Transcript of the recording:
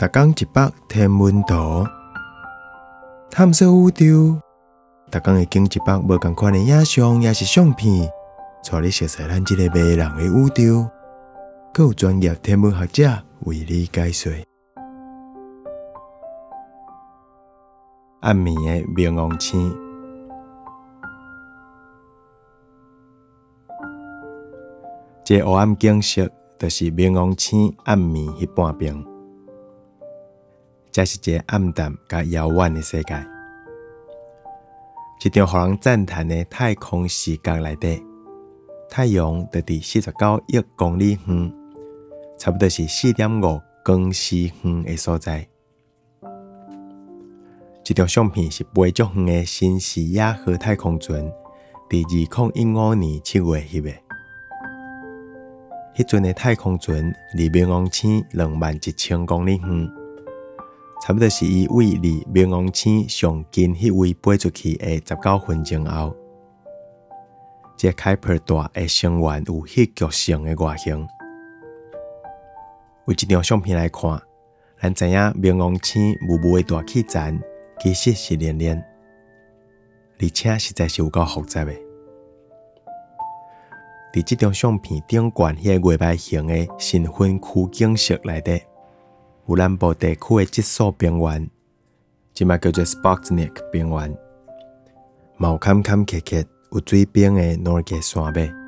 逐工一百天文图，探索宇宙。逐工会经一百无共款的影像，也是相片，带你熟悉咱即个迷人的宇宙。更有专业天文学者为你解说。暗暝的冥王星，这黑暗景色，就是冥王星暗暝迄半边。这是一个暗淡甲遥远的世界，一张互人赞叹的太空视角内底，太阳就伫四十九亿公里远，差不多是四点五光时远的所在。这张相片是飞足远的新视野号太空船伫二零一五年七月翕的。迄阵的太空船离冥王星两万一千公里远。差不多是伊位离冥王星上近迄位飞出去的十九分钟后，这开普大的成员有戏剧性的外形。为这张相片来看，咱知影冥王星雾雾的大气层其实是连连，而且实在是有够复杂的。伫这张相片顶悬迄个月白形的新分区景色内底。有南部地区的极速边缘，即卖叫做 Sputnik 平原，毛坎坎坷坷，有水冰的诺尔山脉。